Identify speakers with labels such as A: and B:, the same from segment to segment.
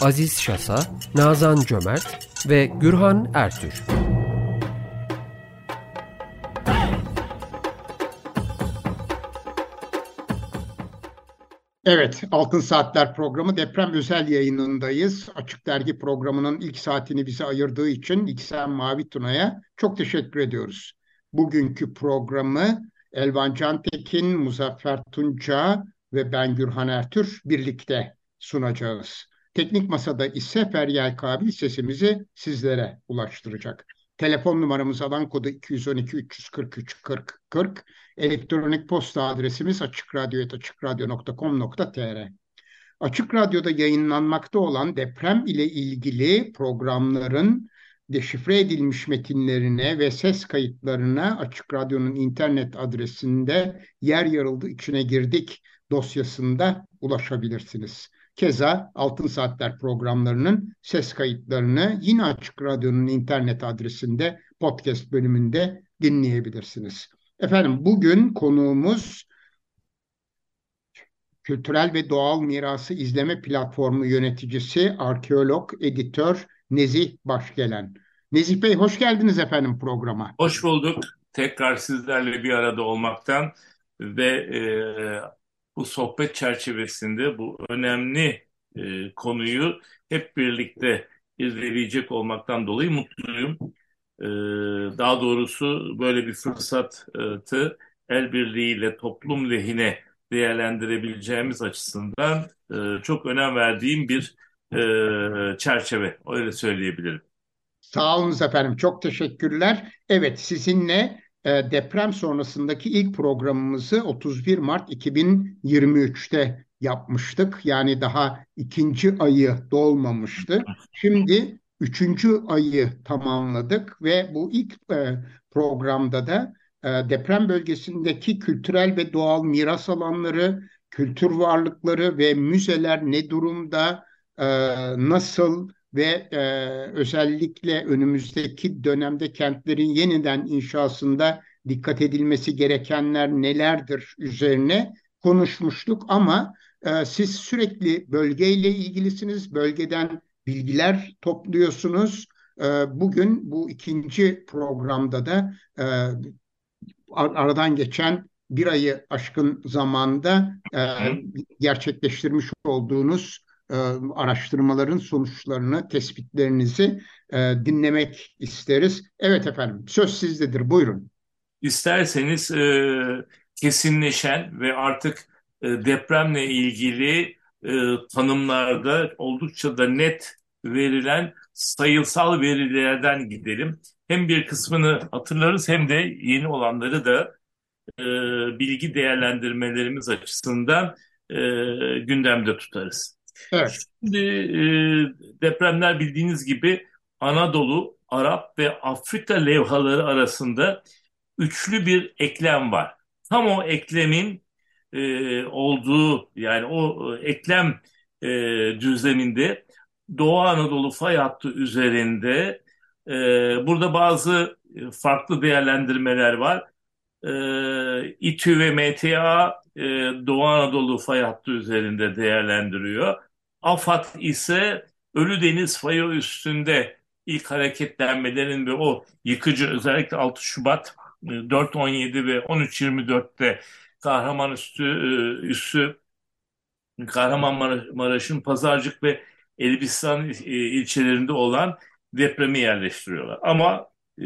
A: Aziz Şasa, Nazan Cömert ve Gürhan Ertür.
B: Evet, Altın Saatler programı deprem özel yayınındayız. Açık Dergi programının ilk saatini bize ayırdığı için İksen Mavi Tuna'ya çok teşekkür ediyoruz. Bugünkü programı Elvan Cantekin, Muzaffer Tunca ve ben Gürhan Ertür birlikte sunacağız. Teknik Masada ise Feryal Kabil sesimizi sizlere ulaştıracak. Telefon numaramız alan kodu 212 343 40 40. Elektronik posta adresimiz açıkradyo.com.tr. Açık Radyo'da yayınlanmakta olan deprem ile ilgili programların deşifre edilmiş metinlerine ve ses kayıtlarına Açık Radyo'nun internet adresinde yer yarıldı içine girdik dosyasında ulaşabilirsiniz. Keza Altın Saatler programlarının ses kayıtlarını yine Açık Radyo'nun internet adresinde podcast bölümünde dinleyebilirsiniz. Efendim bugün konuğumuz Kültürel ve Doğal Mirası İzleme Platformu yöneticisi, arkeolog, editör Nezih Başgelen. Nezih Bey hoş geldiniz efendim programa.
C: Hoş bulduk. Tekrar sizlerle bir arada olmaktan ve e, bu sohbet çerçevesinde bu önemli e, konuyu hep birlikte izleyecek olmaktan dolayı mutluyum. E, daha doğrusu böyle bir fırsatı el birliğiyle toplum lehine değerlendirebileceğimiz açısından e, çok önem verdiğim bir e, çerçeve. Öyle söyleyebilirim.
B: Sağ olun efendim. Çok teşekkürler. Evet sizinle e, deprem sonrasındaki ilk programımızı 31 Mart 2023'te yapmıştık. Yani daha ikinci ayı dolmamıştı. Şimdi üçüncü ayı tamamladık ve bu ilk e, programda da e, deprem bölgesindeki kültürel ve doğal miras alanları, kültür varlıkları ve müzeler ne durumda, e, nasıl ve e, özellikle önümüzdeki dönemde kentlerin yeniden inşasında dikkat edilmesi gerekenler nelerdir üzerine konuşmuştuk ama e, siz sürekli bölgeyle ilgilisiniz, bölgeden bilgiler topluyorsunuz. E, bugün bu ikinci programda da e, aradan geçen bir ayı aşkın zamanda e, gerçekleştirmiş olduğunuz e, araştırmaların sonuçlarını, tespitlerinizi e, dinlemek isteriz. Evet efendim, söz sizdedir. Buyurun.
C: İsterseniz e, kesinleşen ve artık e, depremle ilgili e, tanımlarda oldukça da net verilen sayısal verilerden gidelim. Hem bir kısmını hatırlarız hem de yeni olanları da e, bilgi değerlendirmelerimiz açısından e, gündemde tutarız. Evet. Şimdi e, depremler bildiğiniz gibi Anadolu, Arap ve Afrika levhaları arasında üçlü bir eklem var. Tam o eklemin e, olduğu yani o e, eklem e, düzleminde Doğu Anadolu fay hattı üzerinde e, burada bazı farklı değerlendirmeler var. E, İTÜ ve MTA e, Doğu Anadolu fay hattı üzerinde değerlendiriyor. AFAD ise Ölüdeniz fayı üstünde ilk hareketlenmelerin ve o yıkıcı özellikle 6 Şubat 4-17 ve 13-24'te Kahramanüstü e, üssü Kahramanmaraş'ın Pazarcık ve Elbistan e, ilçelerinde olan depremi yerleştiriyorlar. Ama e,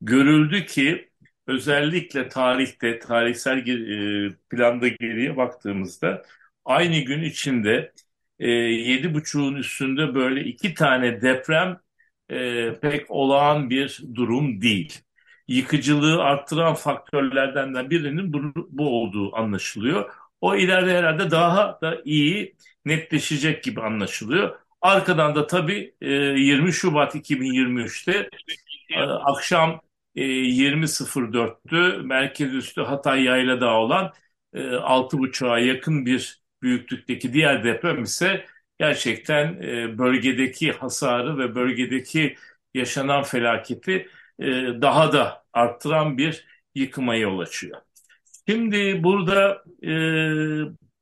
C: görüldü ki özellikle tarihte, tarihsel e, planda geriye baktığımızda aynı gün içinde e, yedi buçuğun üstünde böyle iki tane deprem e, pek olağan bir durum değil yıkıcılığı arttıran faktörlerden de birinin bu, bu olduğu anlaşılıyor. O ileride herhalde daha da iyi netleşecek gibi anlaşılıyor. Arkadan da tabii 20 Şubat 2023'te akşam 20.04'tü merkez üstü Hatay Yaylada olan 6.5'a yakın bir büyüklükteki diğer deprem ise gerçekten bölgedeki hasarı ve bölgedeki yaşanan felaketi daha da arttıran bir yıkıma yol açıyor. Şimdi burada e,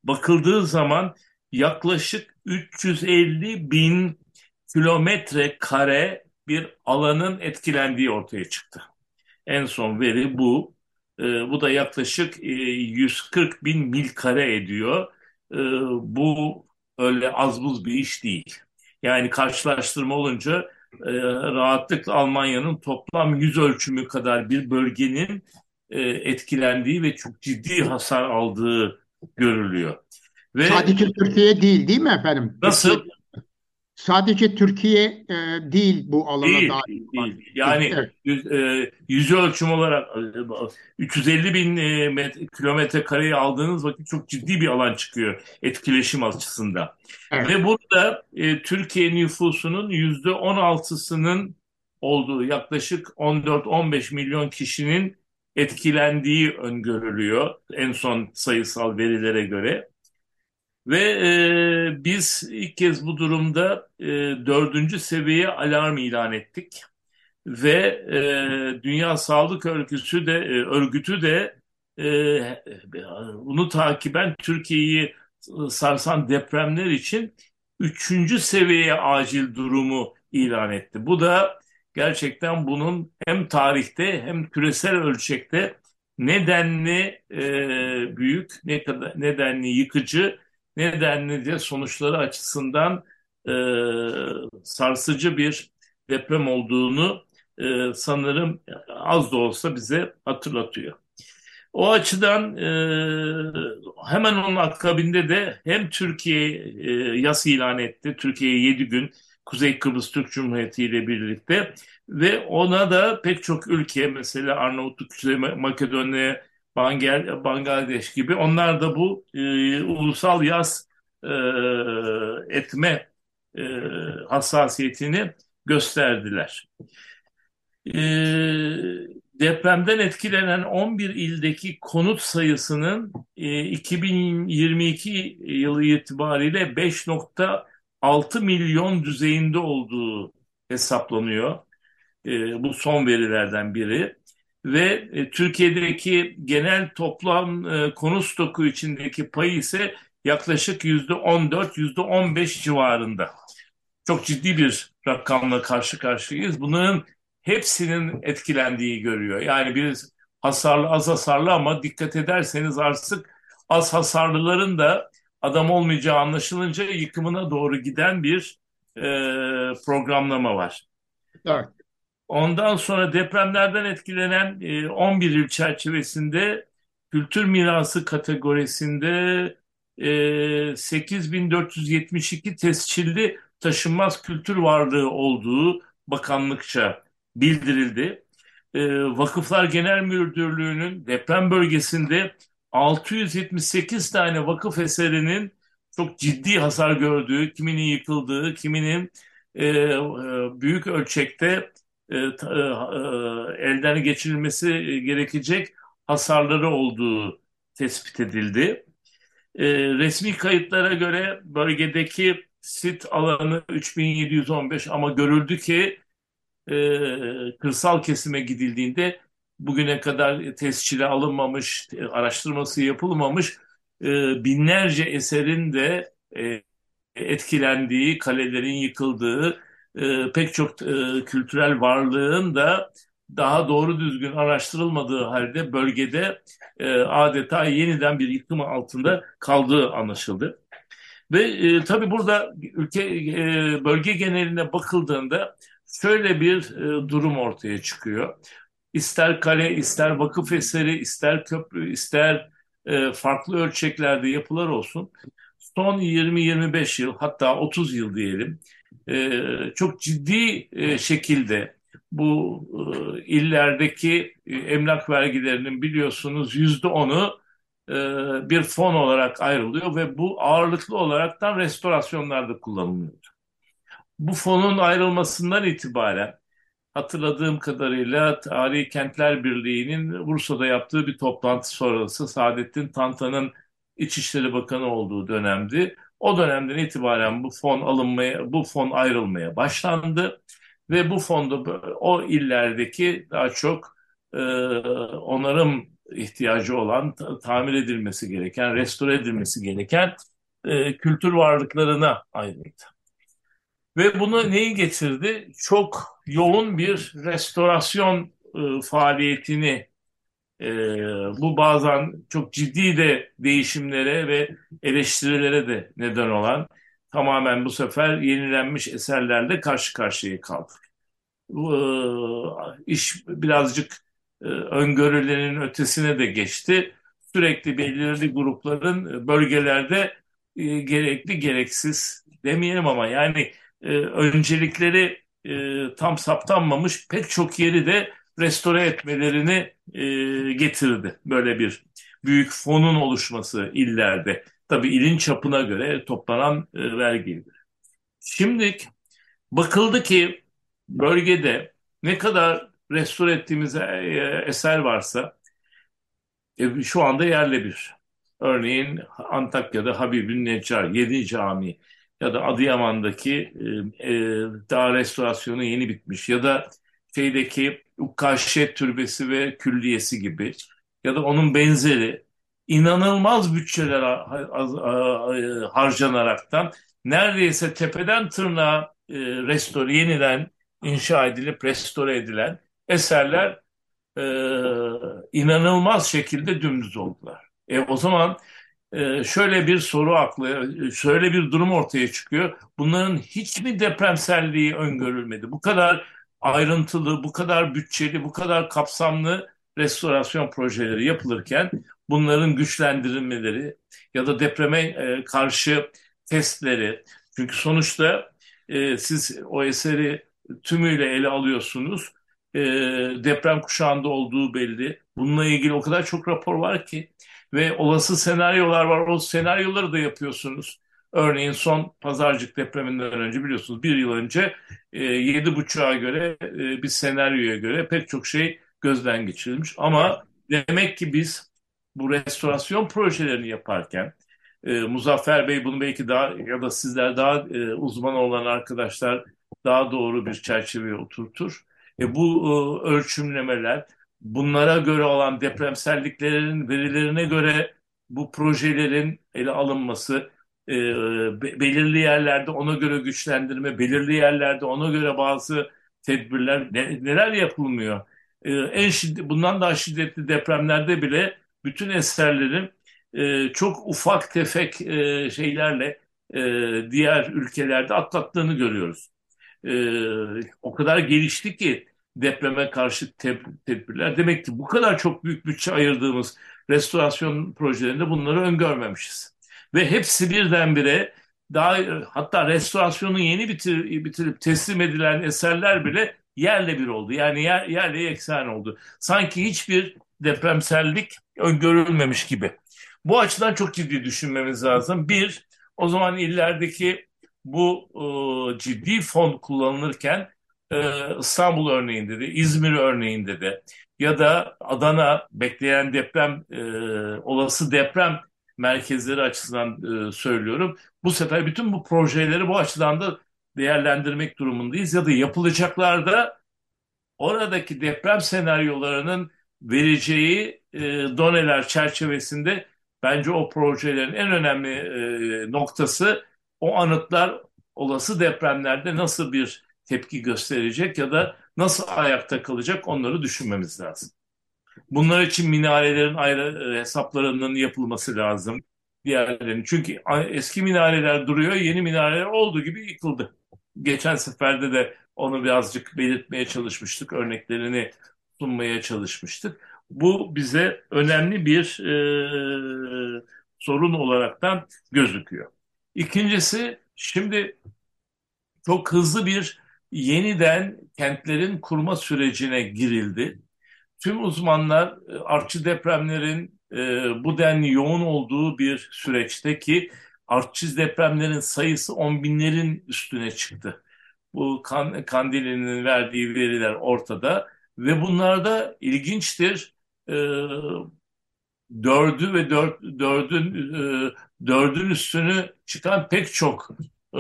C: bakıldığı zaman yaklaşık 350 bin kilometre kare bir alanın etkilendiği ortaya çıktı. En son veri bu. E, bu da yaklaşık e, 140 bin mil kare ediyor. E, bu öyle az buz bir iş değil. Yani karşılaştırma olunca e, rahatlıkla Almanya'nın toplam yüz ölçümü kadar bir bölgenin e, etkilendiği ve çok ciddi hasar aldığı görülüyor.
B: Ve sadece Türkiye değil değil mi efendim?
C: Nasıl?
B: Türkiye, sadece Türkiye e, değil bu alana
C: değil,
B: dahil.
C: Değil. Yani evet. yüz, e, yüz ölçüm olarak 350 e, bin e, metre, kilometre kareyi aldığınız vakit çok ciddi bir alan çıkıyor etkileşim açısından. Evet. Ve burada e, Türkiye nüfusunun yüzde 16'sının olduğu yaklaşık 14-15 milyon kişinin etkilendiği öngörülüyor en son sayısal verilere göre. Ve e, biz ilk kez bu durumda e, dördüncü seviye alarm ilan ettik. Ve e, Dünya Sağlık Örgütü de, e, örgütü de e, bunu takiben Türkiye'yi sarsan depremler için üçüncü seviyeye acil durumu ilan etti. Bu da gerçekten bunun hem tarihte hem küresel ölçekte nedenli e, büyük, nedenli yıkıcı, nedenli de sonuçları açısından e, sarsıcı bir deprem olduğunu e, sanırım az da olsa bize hatırlatıyor. O açıdan e, hemen onun akabinde de hem Türkiye e, yas ilan etti. Türkiye 7 gün Kuzey Kıbrıs Türk Cumhuriyeti ile birlikte ve ona da pek çok ülke mesela Arnavutluk, Kuzey Makedonya, Bangel, Bangladeş gibi onlar da bu e, ulusal yaz e, etme e, hassasiyetini gösterdiler. E, depremden etkilenen 11 ildeki konut sayısının e, 2022 yılı itibariyle 5.6 milyon düzeyinde olduğu hesaplanıyor. E, bu son verilerden biri. Ve e, Türkiye'deki genel toplam e, konu stoku içindeki payı ise yaklaşık yüzde 14, yüzde 15 civarında. Çok ciddi bir rakamla karşı karşıyayız. Bunların hepsinin etkilendiği görüyor. Yani bir hasarlı az hasarlı ama dikkat ederseniz artık az hasarlıların da adam olmayacağı anlaşılınca yıkımına doğru giden bir e, programlama var.
B: Evet.
C: Ondan sonra depremlerden etkilenen 11 e, il çerçevesinde kültür mirası kategorisinde 8472 e, tescilli taşınmaz kültür varlığı olduğu bakanlıkça bildirildi. E, Vakıflar Genel Müdürlüğü'nün deprem bölgesinde 678 tane vakıf eserinin çok ciddi hasar gördüğü, kiminin yıkıldığı, kiminin büyük ölçekte e, e, elden geçirilmesi gerekecek hasarları olduğu tespit edildi. E, resmi kayıtlara göre bölgedeki sit alanı 3715 ama görüldü ki e, kırsal kesime gidildiğinde bugüne kadar tescile alınmamış, araştırması yapılmamış e, binlerce eserin de e, etkilendiği, kalelerin yıkıldığı, e, pek çok e, kültürel varlığın da daha doğru düzgün araştırılmadığı halde bölgede e, adeta yeniden bir yıkım altında kaldığı anlaşıldı. Ve e, tabii burada ülke e, bölge geneline bakıldığında şöyle bir e, durum ortaya çıkıyor. İster kale, ister vakıf eseri, ister köprü, ister e, farklı ölçeklerde yapılar olsun. Son 20-25 yıl hatta 30 yıl diyelim e, çok ciddi e, şekilde bu e, illerdeki e, emlak vergilerinin biliyorsunuz yüzde onu e, bir fon olarak ayrılıyor ve bu ağırlıklı olaraktan restorasyonlarda kullanılıyor. bu fonun ayrılmasından itibaren hatırladığım kadarıyla Tarihi Kentler Birliği'nin Bursa'da yaptığı bir toplantı sonrası Saadettin Tantan'ın İçişleri Bakanı olduğu dönemdi. O dönemden itibaren bu fon alınmaya, bu fon ayrılmaya başlandı ve bu fonda o illerdeki daha çok e, onarım ihtiyacı olan, tamir edilmesi gereken, restore edilmesi gereken e, kültür varlıklarına ayrıldı. Ve bunu neyi getirdi? Çok yoğun bir restorasyon e, faaliyetini e, bu bazen çok ciddi de değişimlere ve eleştirilere de neden olan tamamen bu sefer yenilenmiş eserlerle karşı karşıya kaldık. E, iş birazcık e, öngörülerin ötesine de geçti. Sürekli belirli grupların bölgelerde e, gerekli gereksiz demeyelim ama yani e, öncelikleri e, tam saptanmamış pek çok yeri de restore etmelerini e, getirdi. Böyle bir büyük fonun oluşması illerde. Tabii ilin çapına göre toplanan e, vergiydi. Şimdi bakıldı ki bölgede ne kadar restore ettiğimiz e, eser varsa e, şu anda yerle bir. Örneğin Antakya'da Habibin Neccar, Yedi Cami ya da Adıyaman'daki e, e, daha restorasyonu yeni bitmiş ya da şeydeki Ukkaşet Türbesi ve Külliyesi gibi ya da onun benzeri inanılmaz bütçeler harcanaraktan neredeyse tepeden tırnağa e, restore, yeniden inşa edilip restore edilen eserler e, inanılmaz şekilde dümdüz oldular. E, o zaman e, şöyle bir soru aklı, şöyle bir durum ortaya çıkıyor. Bunların hiç mi depremselliği öngörülmedi? Bu kadar ayrıntılı, bu kadar bütçeli, bu kadar kapsamlı restorasyon projeleri yapılırken bunların güçlendirilmeleri ya da depreme e, karşı testleri çünkü sonuçta e, siz o eseri tümüyle ele alıyorsunuz. E, deprem kuşağında olduğu belli. Bununla ilgili o kadar çok rapor var ki ve olası senaryolar var. O senaryoları da yapıyorsunuz. Örneğin son Pazarcık depreminden önce biliyorsunuz bir yıl önce e, yedi buçuğa göre e, bir senaryoya göre pek çok şey gözden geçirilmiş. Ama demek ki biz bu restorasyon projelerini yaparken e, Muzaffer Bey bunu belki daha ya da sizler daha e, uzman olan arkadaşlar daha doğru bir çerçeveye oturtur. E, bu e, ölçümlemeler bunlara göre olan depremselliklerin verilerine göre bu projelerin ele alınması, e, belirli yerlerde ona göre güçlendirme, belirli yerlerde ona göre bazı tedbirler ne, neler yapılmıyor. E, en şiddet, bundan daha şiddetli depremlerde bile bütün eserlerin e, çok ufak tefek e, şeylerle e, diğer ülkelerde atlattığını görüyoruz. E, o kadar gelişti ki depreme karşı tedbirler. Demek ki bu kadar çok büyük bütçe ayırdığımız restorasyon projelerinde bunları öngörmemişiz. Ve hepsi birdenbire daha hatta restorasyonu yeni bitir, bitirip teslim edilen eserler bile yerle bir oldu. Yani yer, yerle eksen oldu. Sanki hiçbir depremsellik öngörülmemiş gibi. Bu açıdan çok ciddi düşünmemiz lazım. Bir, o zaman illerdeki bu e, ciddi fon kullanılırken e, İstanbul örneğinde de, İzmir örneğinde de ya da Adana bekleyen deprem, e, olası deprem merkezleri açısından e, söylüyorum. Bu sefer bütün bu projeleri bu açıdan da değerlendirmek durumundayız ya da yapılacaklarda oradaki deprem senaryolarının vereceği e, doneler çerçevesinde bence o projelerin en önemli e, noktası o anıtlar olası depremlerde nasıl bir tepki gösterecek ya da nasıl ayakta kalacak onları düşünmemiz lazım. Bunlar için minarelerin ayrı e, hesaplarının yapılması lazım. Diğerlerini. Çünkü eski minareler duruyor, yeni minareler olduğu gibi yıkıldı. Geçen seferde de onu birazcık belirtmeye çalışmıştık, örneklerini sunmaya çalışmıştık. Bu bize önemli bir e, sorun olaraktan gözüküyor. İkincisi, şimdi çok hızlı bir yeniden kentlerin kurma sürecine girildi. Tüm uzmanlar e, artçı depremlerin e, bu denli yoğun olduğu bir süreçte ki artçı depremlerin sayısı on binlerin üstüne çıktı. bu kan, Kandili'nin verdiği veriler ortada ve bunlarda ilginçtir e, dördü ve dört, dördün e, dördün üstünü çıkan pek çok e,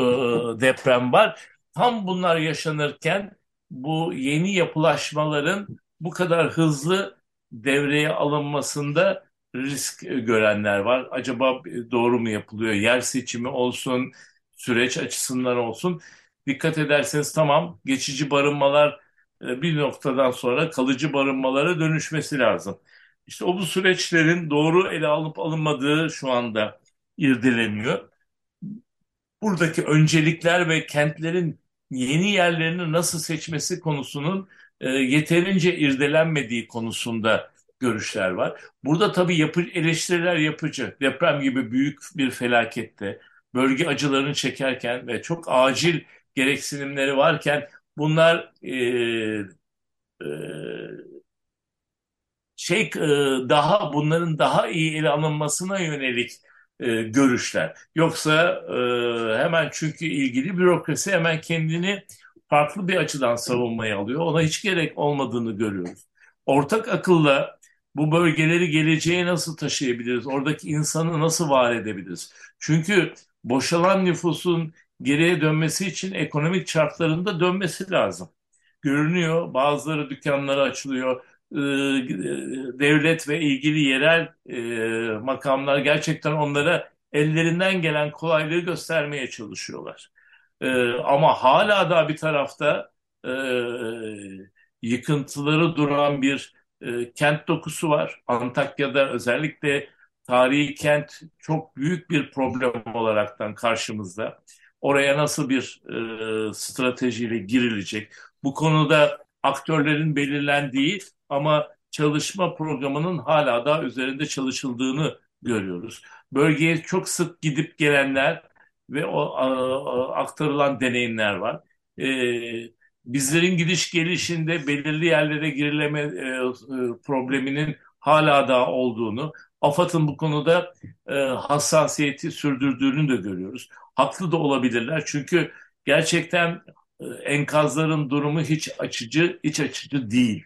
C: deprem var. Tam bunlar yaşanırken bu yeni yapılaşmaların bu kadar hızlı devreye alınmasında risk görenler var. Acaba doğru mu yapılıyor? Yer seçimi olsun, süreç açısından olsun. Dikkat ederseniz tamam geçici barınmalar e, bir noktadan sonra kalıcı barınmalara dönüşmesi lazım. İşte o bu süreçlerin doğru ele alıp alınmadığı şu anda irdeleniyor. Buradaki öncelikler ve kentlerin yeni yerlerini nasıl seçmesi konusunun e, yeterince irdelenmediği konusunda görüşler var. Burada tabii yapı, eleştiriler yapıcı. Deprem gibi büyük bir felakette bölge acılarını çekerken ve çok acil gereksinimleri varken bunlar e, e, şey e, daha bunların daha iyi ele alınmasına yönelik e, görüşler. Yoksa e, hemen çünkü ilgili bürokrasi hemen kendini farklı bir açıdan savunmaya alıyor. Ona hiç gerek olmadığını görüyoruz. Ortak akılla bu bölgeleri geleceğe nasıl taşıyabiliriz? Oradaki insanı nasıl var edebiliriz? Çünkü boşalan nüfusun geriye dönmesi için ekonomik çarklarında dönmesi lazım. Görünüyor bazıları dükkanları açılıyor. Ee, devlet ve ilgili yerel e, makamlar gerçekten onlara ellerinden gelen kolaylığı göstermeye çalışıyorlar. Ee, ama hala da bir tarafta e, yıkıntıları duran bir e, kent dokusu var. Antakya'da özellikle tarihi kent çok büyük bir problem olaraktan karşımızda. Oraya nasıl bir e, stratejiyle girilecek? Bu konuda aktörlerin belirlendiği ama çalışma programının hala da üzerinde çalışıldığını görüyoruz. Bölgeye çok sık gidip gelenler ve o aktarılan deneyimler var. E, bizlerin gidiş gelişinde belirli yerlere girileme e, e, probleminin hala da olduğunu, AFAD'ın bu konuda hassasiyeti sürdürdüğünü de görüyoruz. Haklı da olabilirler çünkü gerçekten enkazların durumu hiç açıcı, hiç açıcı değil.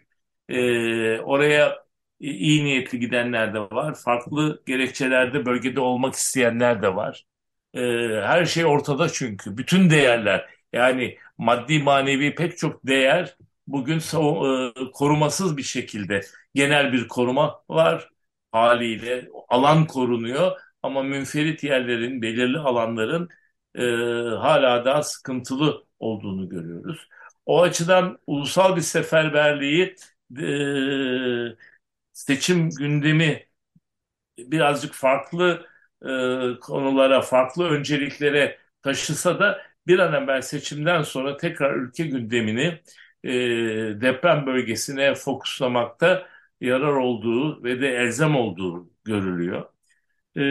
C: Oraya iyi niyetli gidenler de var, farklı gerekçelerde bölgede olmak isteyenler de var. E, her şey ortada çünkü, bütün değerler. Yani maddi manevi pek çok değer bugün e, korumasız bir şekilde genel bir koruma var haliyle alan korunuyor ama münferit yerlerin belirli alanların e, hala daha sıkıntılı olduğunu görüyoruz. O açıdan ulusal bir seferberliği e, seçim gündemi birazcık farklı e, konulara, farklı önceliklere taşısa da bir an evvel seçimden sonra tekrar ülke gündemini e, deprem bölgesine fokuslamakta yarar olduğu ve de elzem olduğu görülüyor. E,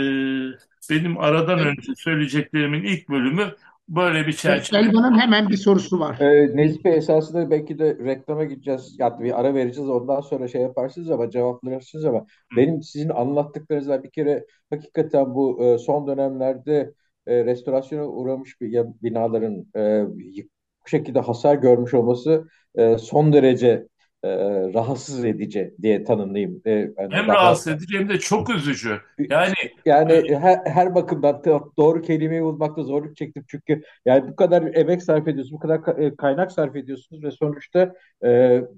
C: benim aradan önce söyleyeceklerimin ilk bölümü böyle bir çerçeve.
B: Elvan'ın hemen bir sorusu var.
D: Ee, Necip Bey esasında belki de reklama gideceğiz. Ya bir ara vereceğiz ondan sonra şey yaparsınız ama cevaplarsınız ama benim sizin anlattıklarınızla bir kere hakikaten bu e, son dönemlerde e, restorasyona uğramış bir, ya, binaların e, bu şekilde hasar görmüş olması e, son derece e, rahatsız edici diye tanımlayayım. E,
C: yani hem daha, rahatsız edici hem de çok üzücü. Yani
D: yani e, her, her bakımdan doğru kelimeyi bulmakta zorluk çektim çünkü yani bu kadar emek sarf ediyorsunuz, bu kadar e, kaynak sarf ediyorsunuz ve sonuçta e,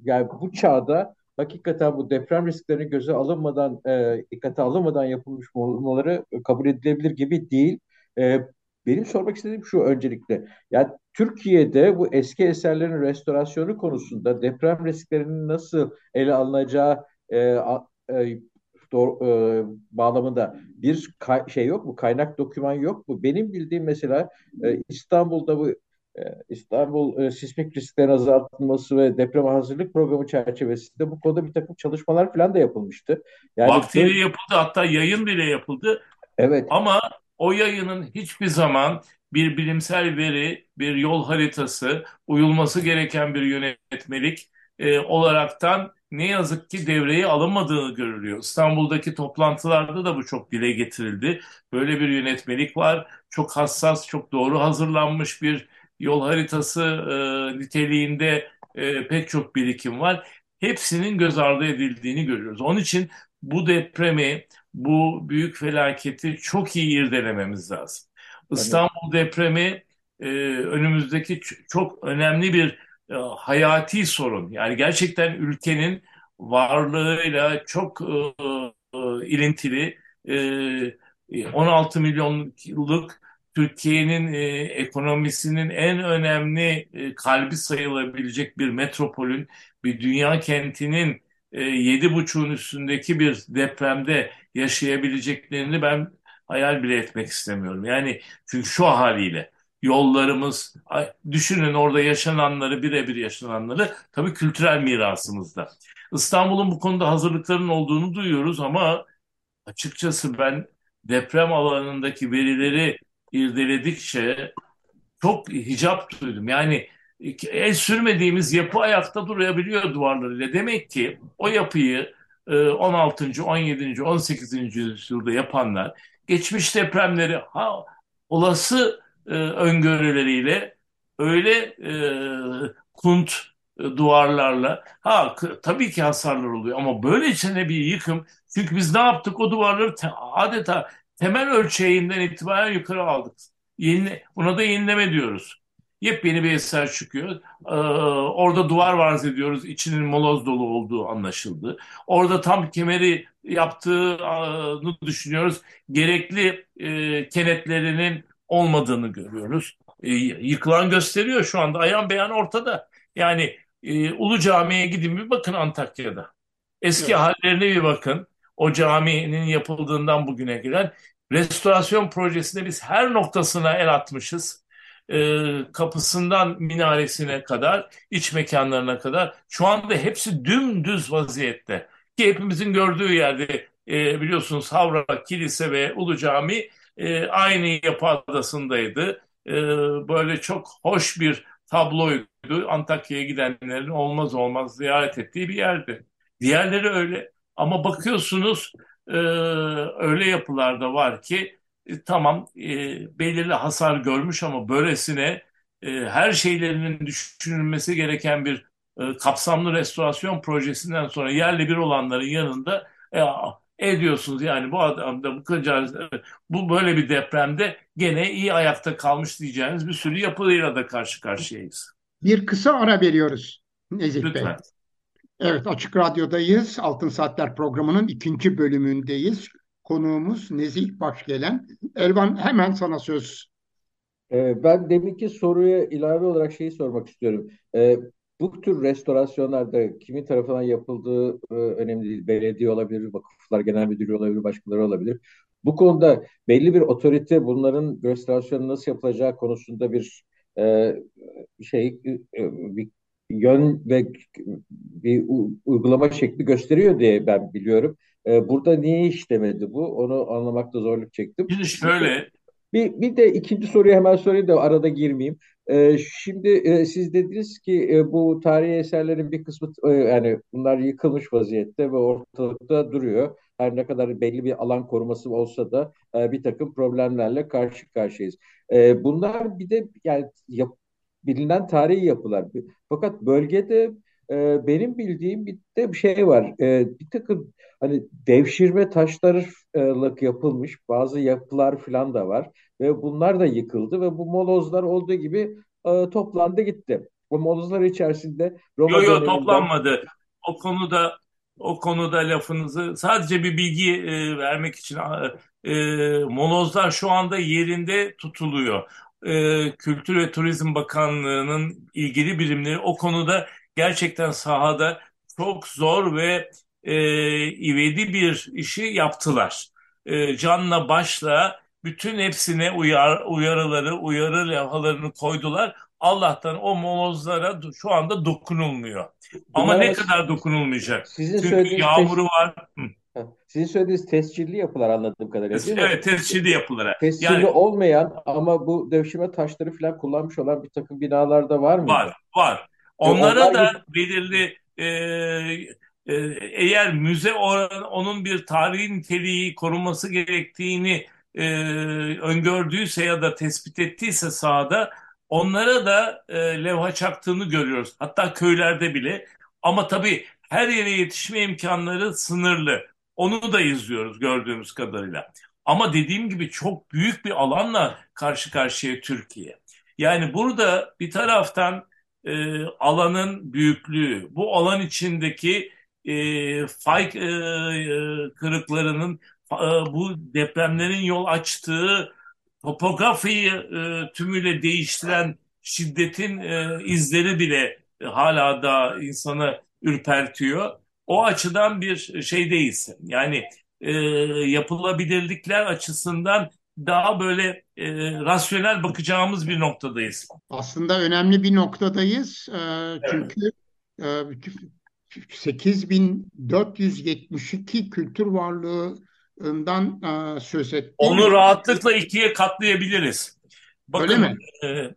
D: yani bu çağda hakikaten bu deprem risklerinin göze alınmadan, e, dikkate alınmadan yapılmış olmaları kabul edilebilir gibi değil. E, benim sormak istediğim şu öncelikle. Yani Türkiye'de bu eski eserlerin restorasyonu konusunda deprem risklerinin nasıl ele alınacağı e, e, doğru, e, bağlamında bir şey yok mu? Kaynak doküman yok mu? Benim bildiğim mesela e, İstanbul'da bu e, İstanbul e, sismik risklerin azaltılması ve deprem hazırlık programı çerçevesinde bu konuda bir takım çalışmalar falan da yapılmıştı.
C: Yani Vaktiyle yapıldı hatta yayın bile yapıldı.
D: Evet.
C: Ama o yayının hiçbir zaman bir bilimsel veri, bir yol haritası, uyulması gereken bir yönetmelik e, olaraktan ne yazık ki devreye alınmadığı görülüyor. İstanbul'daki toplantılarda da bu çok dile getirildi. Böyle bir yönetmelik var. Çok hassas, çok doğru hazırlanmış bir yol haritası e, niteliğinde e, pek çok birikim var. Hepsinin göz ardı edildiğini görüyoruz. Onun için bu depremi, bu büyük felaketi çok iyi irdelememiz lazım. İstanbul depremi e, önümüzdeki çok önemli bir e, hayati sorun. Yani gerçekten ülkenin varlığıyla çok e, e, ilintili e, 16 milyon yıllık Türkiye'nin e, ekonomisinin en önemli e, kalbi sayılabilecek bir metropolün, bir dünya kentinin e, yedi buçuğun üstündeki bir depremde yaşayabileceklerini ben hayal bile etmek istemiyorum. Yani çünkü şu haliyle yollarımız, düşünün orada yaşananları, birebir yaşananları tabii kültürel mirasımızda. İstanbul'un bu konuda hazırlıkların olduğunu duyuyoruz ama açıkçası ben deprem alanındaki verileri irdeledikçe çok hicap duydum. Yani el sürmediğimiz yapı ayakta durabiliyor duvarlarıyla. Demek ki o yapıyı 16. 17. 18. yüzyılda yapanlar geçmiş depremleri ha, olası e, öngörüleriyle öyle e, kunt e, duvarlarla ha tabii ki hasarlar oluyor ama böylesine bir yıkım çünkü biz ne yaptık o duvarları te, adeta temel ölçeğinden itibaren yukarı aldık. Yeni, buna da yenileme diyoruz. Yepyeni bir eser çıkıyor. Ee, orada duvar varz ediyoruz. İçinin moloz dolu olduğu anlaşıldı. Orada tam kemeri yaptığını düşünüyoruz. Gerekli e, kenetlerinin olmadığını görüyoruz. E, yıkılan gösteriyor şu anda. Ayan beyan ortada. Yani e, Ulu Cami'ye gidin bir bakın Antakya'da. Eski evet. hallerine bir bakın. O caminin yapıldığından bugüne gelen restorasyon projesinde biz her noktasına el atmışız. E, kapısından minaresine kadar, iç mekanlarına kadar. Şu anda hepsi dümdüz vaziyette. Ki hepimizin gördüğü yerde e, biliyorsunuz Havra Kilise ve Ulu Cami e, aynı yapı adasındaydı. Böyle çok hoş bir tabloydu. Antakya'ya gidenlerin olmaz olmaz ziyaret ettiği bir yerdi. Diğerleri öyle. Ama bakıyorsunuz e, öyle yapılarda var ki e, tamam e, belirli hasar görmüş ama böylesine e, her şeylerinin düşünülmesi gereken bir e, kapsamlı restorasyon projesinden sonra yerli bir olanların yanında e, ediyorsunuz yani bu adam da bu kadıncağız bu böyle bir depremde gene iyi ayakta kalmış diyeceğiniz bir sürü yapıyla da karşı karşıyayız.
B: Bir kısa ara veriyoruz Nezih Lütfen. Bey. Evet Açık Radyo'dayız. Altın Saatler programının ikinci bölümündeyiz. Konuğumuz Nezih Başgelen. Elvan hemen sana söz.
D: Ee, ben deminki soruya ilave olarak şeyi sormak istiyorum. Ee, bu tür restorasyonlarda kimin tarafından yapıldığı e, önemli değil. Belediye olabilir, vakıflar genel müdürü olabilir, başkaları olabilir. Bu konuda belli bir otorite bunların restorasyonu nasıl yapılacağı konusunda bir e, şey e, bir yön ve bir uygulama şekli gösteriyor diye ben biliyorum. E, burada niye işlemedi bu? Onu anlamakta zorluk çektim.
C: Şimdi şöyle
D: bir, bir de ikinci soruyu hemen sorayım da arada girmeyeyim. Ee, şimdi e, siz dediniz ki e, bu tarihi eserlerin bir kısmı e, yani bunlar yıkılmış vaziyette ve ortalıkta duruyor. Her ne kadar belli bir alan koruması olsa da e, bir takım problemlerle karşı karşıyayız. E, bunlar bir de yani yap, bilinen tarihi yapılar. Fakat bölgede e, benim bildiğim bir de bir şey var. E, bir takım hani devşirme taşlarlık yapılmış bazı yapılar falan da var ve bunlar da yıkıldı ve bu molozlar olduğu gibi e, toplandı gitti. Bu molozlar içerisinde
C: Roma Yok yok toplanmadı. O konuda o konuda lafınızı sadece bir bilgi e, vermek için e, molozlar şu anda yerinde tutuluyor. E, Kültür ve Turizm Bakanlığı'nın ilgili birimleri o konuda gerçekten sahada çok zor ve e, ivedi bir işi yaptılar. E, canla başla bütün hepsine uyar, uyarıları, uyarı levhalarını koydular. Allah'tan o molozlara şu anda dokunulmuyor. Ama ne kadar dokunulmayacak? Sizin Çünkü yağmuru var.
D: Sizin söylediğiniz tescilli yapılar anladığım kadarıyla değil
C: mi? Evet tescilli yapılara.
D: Tescilli yani, olmayan ama bu devşirme taşları falan kullanmış olan bir takım binalarda var mı?
C: Var, var. Onlara onlar... da belirli e, e, eğer müze onun bir tarihi niteliği korunması gerektiğini e, öngördüyse ya da tespit ettiyse sahada onlara da e, levha çaktığını görüyoruz. Hatta köylerde bile. Ama tabii her yere yetişme imkanları sınırlı. Onu da izliyoruz gördüğümüz kadarıyla. Ama dediğim gibi çok büyük bir alanla karşı karşıya Türkiye. Yani burada bir taraftan e, alanın büyüklüğü, bu alan içindeki e, fay e, kırıklarının, e, bu depremlerin yol açtığı topografiyi e, tümüyle değiştiren şiddetin e, izleri bile hala da insanı ürpertiyor. O açıdan bir şeydeyiz. Yani e, yapılabilirlikler açısından daha böyle e, rasyonel bakacağımız bir noktadayız.
B: Aslında önemli bir noktadayız. E, çünkü evet. e, 8472 kültür varlığından e, söz ettik.
C: Onu rahatlıkla ikiye katlayabiliriz.
B: Bakın, Öyle mi?
C: E, e,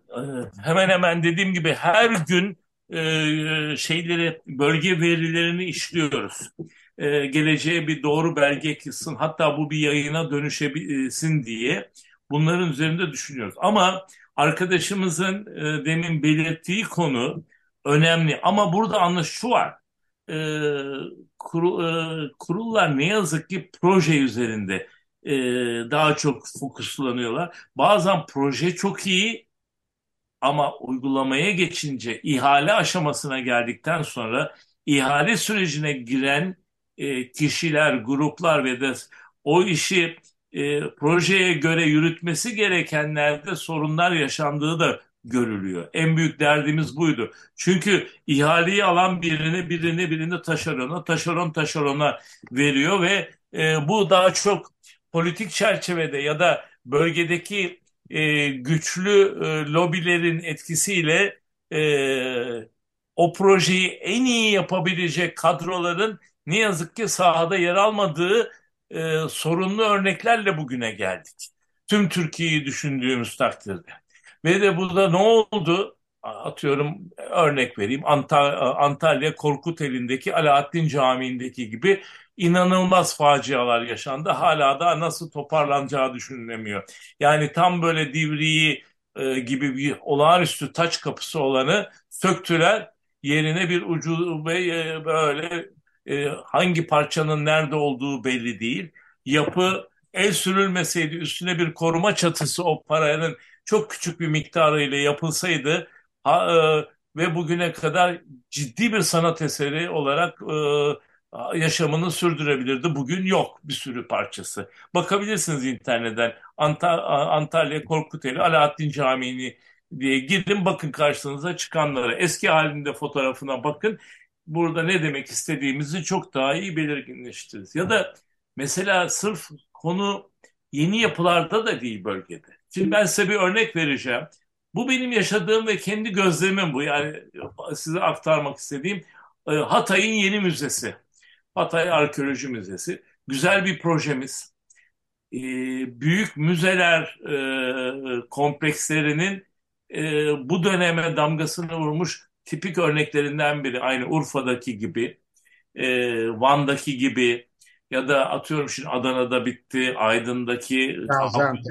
C: hemen hemen dediğim gibi her gün e, şeyleri bölge verilerini işliyoruz. E, geleceğe bir doğru belge kılsın hatta bu bir yayına dönüşebilsin diye bunların üzerinde düşünüyoruz. Ama arkadaşımızın e, demin belirttiği konu önemli ama burada anlaş şu var. E, kuru, e, kurullar ne yazık ki proje üzerinde e, daha çok fokuslanıyorlar. Bazen proje çok iyi ama uygulamaya geçince ihale aşamasına geldikten sonra ihale sürecine giren e, kişiler, gruplar ve de o işi e, projeye göre yürütmesi gerekenlerde sorunlar yaşandığı da görülüyor. En büyük derdimiz buydu. Çünkü ihaleyi alan birini birini birini taşerona, taşeron taşerona veriyor ve e, bu daha çok politik çerçevede ya da bölgedeki e, güçlü e, lobilerin etkisiyle e, o projeyi en iyi yapabilecek kadroların ne yazık ki sahada yer almadığı e, sorunlu örneklerle bugüne geldik. Tüm Türkiye'yi düşündüğümüz takdirde. Ve de burada ne oldu? Atıyorum örnek vereyim Antalya Korkuteli'ndeki Alaaddin Camii'ndeki gibi inanılmaz facialar yaşandı. Hala da nasıl toparlanacağı düşünülemiyor. Yani tam böyle Divriği e, gibi bir olağanüstü taç kapısı olanı söktüler. Yerine bir ucu ve e, böyle e, hangi parçanın nerede olduğu belli değil. Yapı el sürülmeseydi üstüne bir koruma çatısı o paranın çok küçük bir miktarıyla yapılsaydı ha, e, ve bugüne kadar ciddi bir sanat eseri olarak e, yaşamını sürdürebilirdi. Bugün yok bir sürü parçası. Bakabilirsiniz internetten Anta Antalya Korkuteli Alaaddin Camii'ni diye girin bakın karşınıza çıkanlara. Eski halinde fotoğrafına bakın burada ne demek istediğimizi çok daha iyi belirginleştiririz. Ya da mesela sırf konu yeni yapılarda da değil bölgede. Şimdi ben size bir örnek vereceğim. Bu benim yaşadığım ve kendi gözlemim bu. Yani size aktarmak istediğim e, Hatay'ın yeni müzesi. Hatay Arkeoloji Müzesi. Güzel bir projemiz. E, büyük müzeler e, komplekslerinin bu döneme damgasını vurmuş tipik örneklerinden biri aynı Urfa'daki gibi, e, Van'daki gibi ya da atıyorum şimdi Adana'da bitti, Aydın'daki
B: Gaziantep.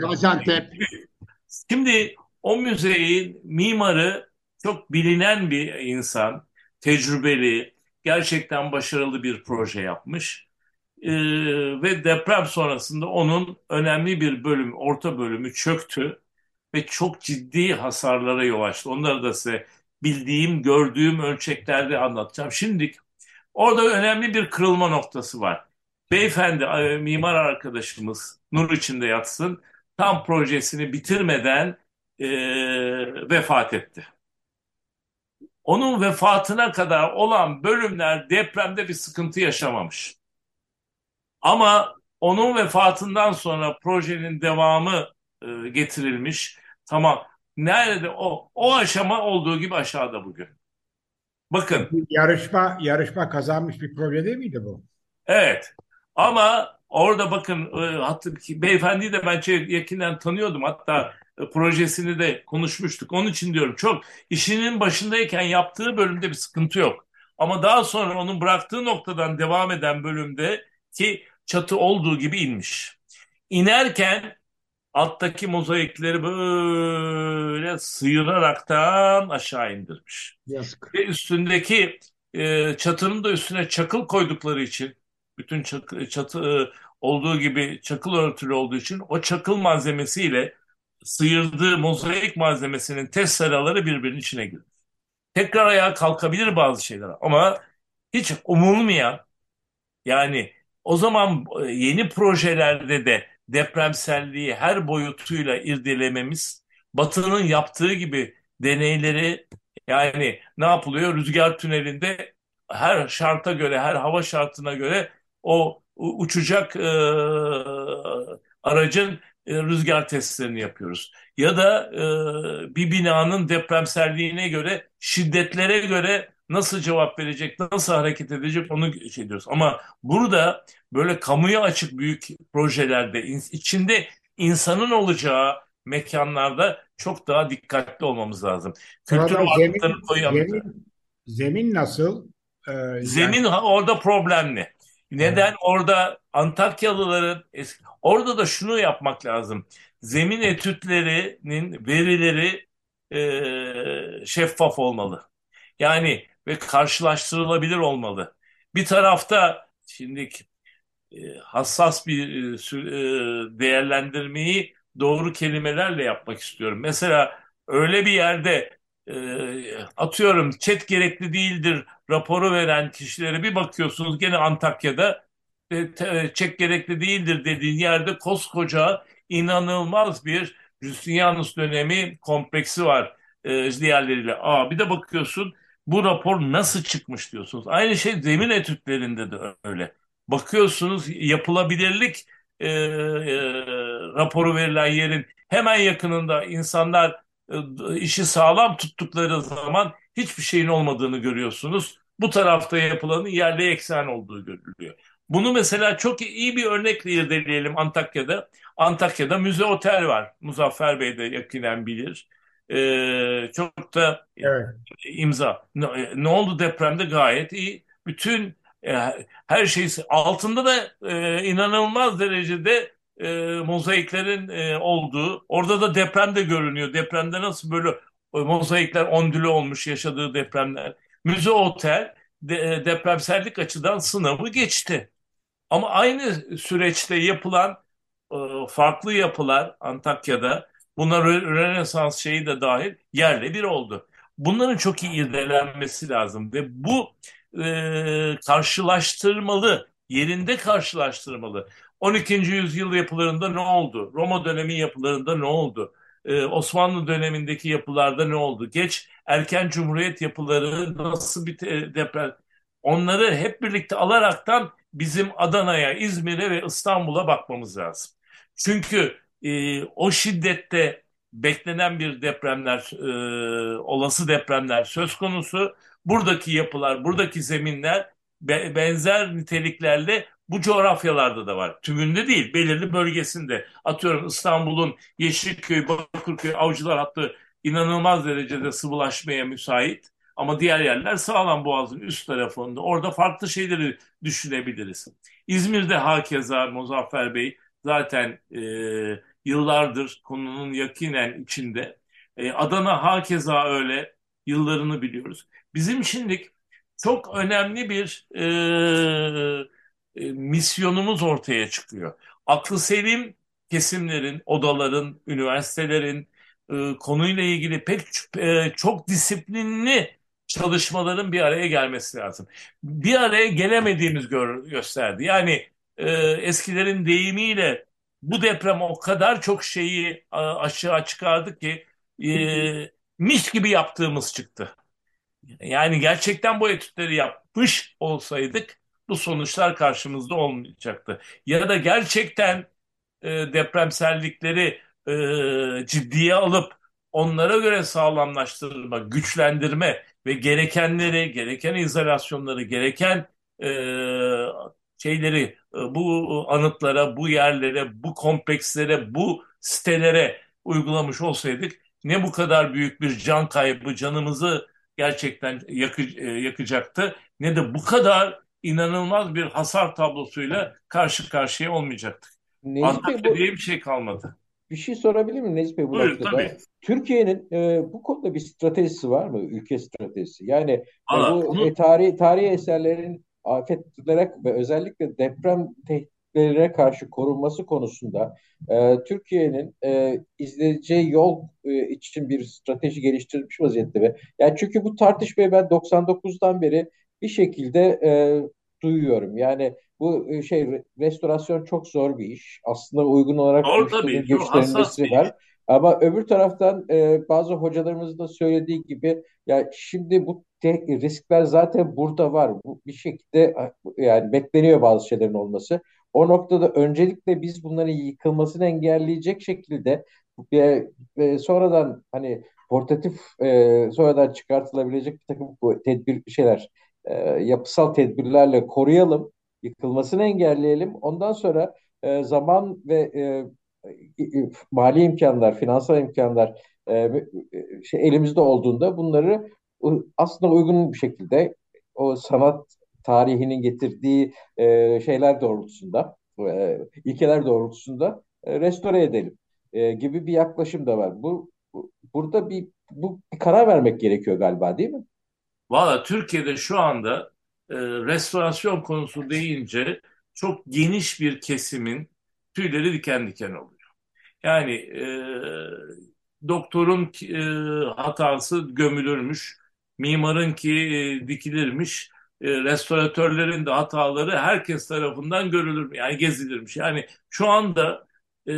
C: Şimdi o müzeyin mimarı çok bilinen bir insan, tecrübeli, gerçekten başarılı bir proje yapmış. Ee, ve deprem sonrasında onun önemli bir bölüm, orta bölümü çöktü ve çok ciddi hasarlara yol açtı. Onları da size bildiğim, gördüğüm ölçeklerde anlatacağım. Şimdi orada önemli bir kırılma noktası var. Beyefendi, e, mimar arkadaşımız nur içinde yatsın, tam projesini bitirmeden e, vefat etti. Onun vefatına kadar olan bölümler depremde bir sıkıntı yaşamamış. Ama onun vefatından sonra projenin devamı e, getirilmiş. Tamam Nerede o? O aşama olduğu gibi aşağıda bugün. Bakın.
E: Yarışma yarışma kazanmış bir proje değil miydi bu?
C: Evet. Ama orada bakın e, hatta beyefendiyi de ben çok yakından tanıyordum. Hatta e, projesini de konuşmuştuk. Onun için diyorum çok işinin başındayken yaptığı bölümde bir sıkıntı yok. Ama daha sonra onun bıraktığı noktadan devam eden bölümde ki çatı olduğu gibi inmiş. İnerken alttaki mozaikleri böyle sıyıraraktan aşağı indirmiş.
B: Yazık.
C: Ve üstündeki e, çatının da üstüne çakıl koydukları için bütün çakı, çatı e, olduğu gibi çakıl örtülü olduğu için o çakıl malzemesiyle sıyırdığı mozaik malzemesinin testereleri birbirinin içine girdi. Tekrar ayağa kalkabilir bazı şeyler ama hiç umulmayan yani o zaman e, yeni projelerde de depremselliği her boyutuyla irdelememiz Batı'nın yaptığı gibi deneyleri yani ne yapılıyor? Rüzgar tünelinde her şarta göre, her hava şartına göre o uçacak e, aracın e, rüzgar testlerini yapıyoruz. Ya da e, bir binanın depremselliğine göre, şiddetlere göre nasıl cevap verecek, nasıl hareket edecek onu şey diyoruz. Ama burada böyle kamuya açık büyük projelerde içinde insanın olacağı mekanlarda çok daha dikkatli olmamız lazım.
E: Kültür zemin, zemin, zemin nasıl?
C: Ee, zemin yani... orada problemli. Neden? Evet. Orada Antakyalıların eski, orada da şunu yapmak lazım. Zemin etütlerinin verileri e, şeffaf olmalı. Yani ve karşılaştırılabilir olmalı. Bir tarafta şimdi e, hassas bir e, e, değerlendirmeyi doğru kelimelerle yapmak istiyorum. Mesela öyle bir yerde atıyorum çet gerekli değildir raporu veren kişilere bir bakıyorsunuz gene Antakya'da çek gerekli değildir dediğin yerde koskoca inanılmaz bir Justinianus dönemi kompleksi var diğerleriyle. Aa, bir de bakıyorsun bu rapor nasıl çıkmış diyorsunuz. Aynı şey zemin etütlerinde de öyle. Bakıyorsunuz yapılabilirlik e, e, raporu verilen yerin hemen yakınında insanlar e, işi sağlam tuttukları zaman hiçbir şeyin olmadığını görüyorsunuz. Bu tarafta yapılanın yerli eksen olduğu görülüyor. Bunu mesela çok iyi bir örnekle irdeleyelim Antakya'da. Antakya'da müze otel var. Muzaffer Bey de yakinen bilir. Ee, çok da evet. imza. Ne, ne oldu depremde gayet iyi. Bütün e, her şey altında da e, inanılmaz derecede e, mozaiklerin e, olduğu. Orada da deprem de görünüyor. Depremde nasıl böyle mozaikler ondülü olmuş yaşadığı depremler. Müze otel de, e, depremsellik açıdan sınavı geçti. Ama aynı süreçte yapılan e, farklı yapılar Antakya'da Bunlar Rönesans şeyi de dahil yerle bir oldu. Bunların çok iyi irdelenmesi lazım ve bu e, karşılaştırmalı, yerinde karşılaştırmalı. 12. yüzyıl yapılarında ne oldu? Roma dönemi yapılarında ne oldu? Ee, Osmanlı dönemindeki yapılarda ne oldu? Geç erken cumhuriyet yapıları nasıl bir deprem? Onları hep birlikte alaraktan bizim Adana'ya, İzmir'e ve İstanbul'a bakmamız lazım. Çünkü e, o şiddette beklenen bir depremler, e, olası depremler söz konusu. Buradaki yapılar, buradaki zeminler be, benzer niteliklerle bu coğrafyalarda da var. Tümünde değil, belirli bölgesinde. Atıyorum İstanbul'un Yeşilköy, Bakırköy, Avcılar hattı inanılmaz derecede sıvılaşmaya müsait. Ama diğer yerler sağlam boğazın üst tarafında. Orada farklı şeyleri düşünebiliriz. İzmir'de hakeza Muzaffer Bey zaten e, yıllardır konunun yakinen içinde. E, Adana hakeza öyle yıllarını biliyoruz. Bizim şimdilik çok önemli bir e, e, misyonumuz ortaya çıkıyor. Aklı selim kesimlerin, odaların, üniversitelerin e, konuyla ilgili pek e, çok disiplinli çalışmaların bir araya gelmesi lazım. Bir araya gelemediğimiz gör, gösterdi. Yani e, eskilerin deyimiyle bu deprem o kadar çok şeyi aşağı çıkardı ki e, mis gibi yaptığımız çıktı. Yani gerçekten bu etütleri yapmış olsaydık bu sonuçlar karşımızda olmayacaktı. Ya da gerçekten e, depremsellikleri e, ciddiye alıp onlara göre sağlamlaştırma, güçlendirme ve gerekenleri, gereken izolasyonları, gereken e, şeyleri bu anıtlara, bu yerlere, bu komplekslere, bu sitelere uygulamış olsaydık ne bu kadar büyük bir can kaybı, canımızı gerçekten yakı, e, yakacaktı ne de bu kadar inanılmaz bir hasar tablosuyla karşı karşıya olmayacaktık. Antakya bu... diye bir şey kalmadı.
D: bir şey sorabilir miyim Necip Bey bu
C: Buyurun,
D: noktada?
C: tabii.
D: Türkiye'nin e, bu konuda bir stratejisi var mı? Ülke stratejisi. Yani e,
C: Valla
D: bu
C: bunu
D: e, tarihi tarihi eserlerin afetlere ve özellikle deprem tehditlerine karşı korunması konusunda e, Türkiye'nin e, izleyeceği yol e, için bir strateji geliştirilmiş vaziyette ve yani çünkü bu tartışmayı ben 99'dan beri bir şekilde e, duyuyorum. Yani bu e, şey restorasyon çok zor bir iş. Aslında uygun olarak güçlenmesi
C: bir
D: var. Ama öbür taraftan e, bazı hocalarımızın da söylediği gibi ya şimdi bu te- riskler zaten burada var. Bu bir şekilde yani bekleniyor bazı şeylerin olması. O noktada öncelikle biz bunların yıkılmasını engelleyecek şekilde e, e, sonradan hani portatif e, sonradan çıkartılabilecek bir takım bu tedbir şeyler e, yapısal tedbirlerle koruyalım, yıkılmasını engelleyelim. Ondan sonra e, zaman ve e, mali imkanlar, finansal imkanlar e, şey, elimizde olduğunda bunları aslında uygun bir şekilde o sanat tarihinin getirdiği e, şeyler doğrultusunda, e, ilkeler doğrultusunda e, restore edelim e, gibi bir yaklaşım da var. Bu, bu burada bir bu bir karar vermek gerekiyor galiba, değil mi?
C: Valla Türkiye'de şu anda e, restorasyon konusu deyince çok geniş bir kesimin tüyleri diken diken oluyor. Yani e, doktorun e, hatası gömülürmüş, mimarın ki e, dikilirmiş, e, restoratörlerin de hataları herkes tarafından görülür, yani gezilirmiş. Yani şu anda e,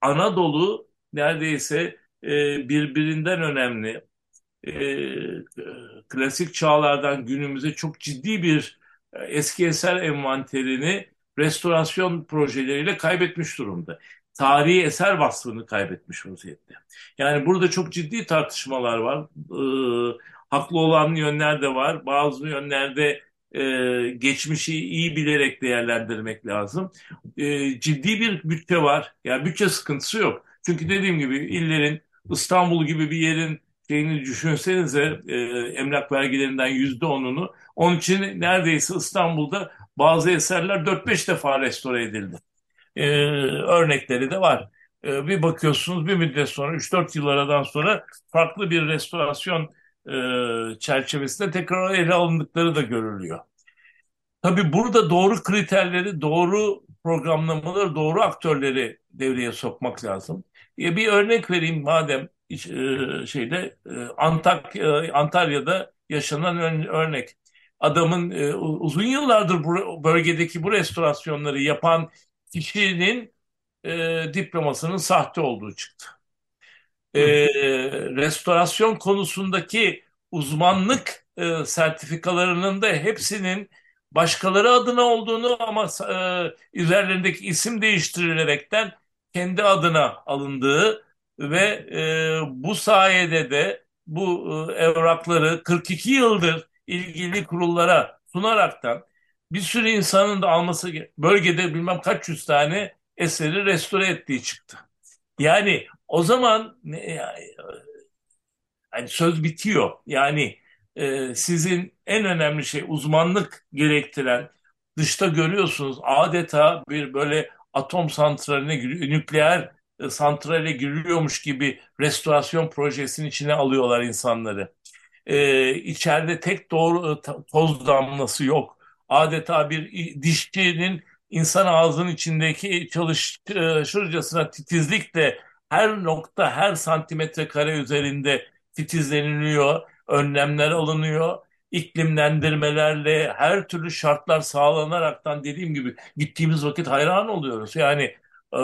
C: Anadolu neredeyse e, birbirinden önemli e, klasik çağlardan günümüze çok ciddi bir e, eski eser envanterini restorasyon projeleriyle kaybetmiş durumda. Tarihi eser vasfını kaybetmiş vaziyette. Yani burada çok ciddi tartışmalar var. E, haklı olan yönler de var. Bazı yönlerde e, geçmişi iyi bilerek değerlendirmek lazım. E, ciddi bir bütçe var. Yani bütçe sıkıntısı yok. Çünkü dediğim gibi illerin İstanbul gibi bir yerin şeyini düşünsenize e, emlak vergilerinden yüzde onunu. Onun için neredeyse İstanbul'da bazı eserler 4-5 defa restore edildi. E, örnekleri de var. E, bir bakıyorsunuz bir müddet sonra 3-4 yıl sonra farklı bir restorasyon e, çerçevesinde tekrar ele alındıkları da görülüyor. Tabii burada doğru kriterleri, doğru programlamaları, doğru aktörleri devreye sokmak lazım. E, bir örnek vereyim madem e, şeyde e, Antak e, Antalya'da yaşanan örnek. Adamın uzun yıllardır bu bölgedeki bu restorasyonları yapan kişinin diplomasının sahte olduğu çıktı. E, restorasyon konusundaki uzmanlık sertifikalarının da hepsinin başkaları adına olduğunu ama e, üzerlerindeki isim değiştirilerekten kendi adına alındığı ve e, bu sayede de bu e, evrakları 42 yıldır ilgili kurullara sunaraktan bir sürü insanın da alması bölgede bilmem kaç yüz tane eseri restore ettiği çıktı. Yani o zaman yani söz bitiyor. Yani e, sizin en önemli şey uzmanlık gerektiren dışta görüyorsunuz adeta bir böyle atom santraline nükleer e, santrale giriyormuş gibi restorasyon projesinin içine alıyorlar insanları. Ee, içeride tek doğru e, toz damlası yok. Adeta bir dişçinin insan ağzının içindeki çalışırcasına titizlikle her nokta, her santimetre kare üzerinde titizleniliyor, önlemler alınıyor iklimlendirmelerle her türlü şartlar sağlanaraktan dediğim gibi gittiğimiz vakit hayran oluyoruz. Yani e,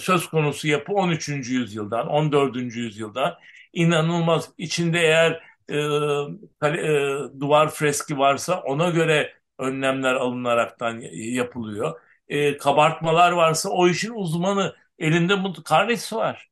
C: söz konusu yapı 13. yüzyıldan, 14. yüzyıldan inanılmaz. içinde eğer e, e, duvar freski varsa ona göre önlemler alınaraktan yapılıyor. E, kabartmalar varsa o işin uzmanı elinde karnesi var.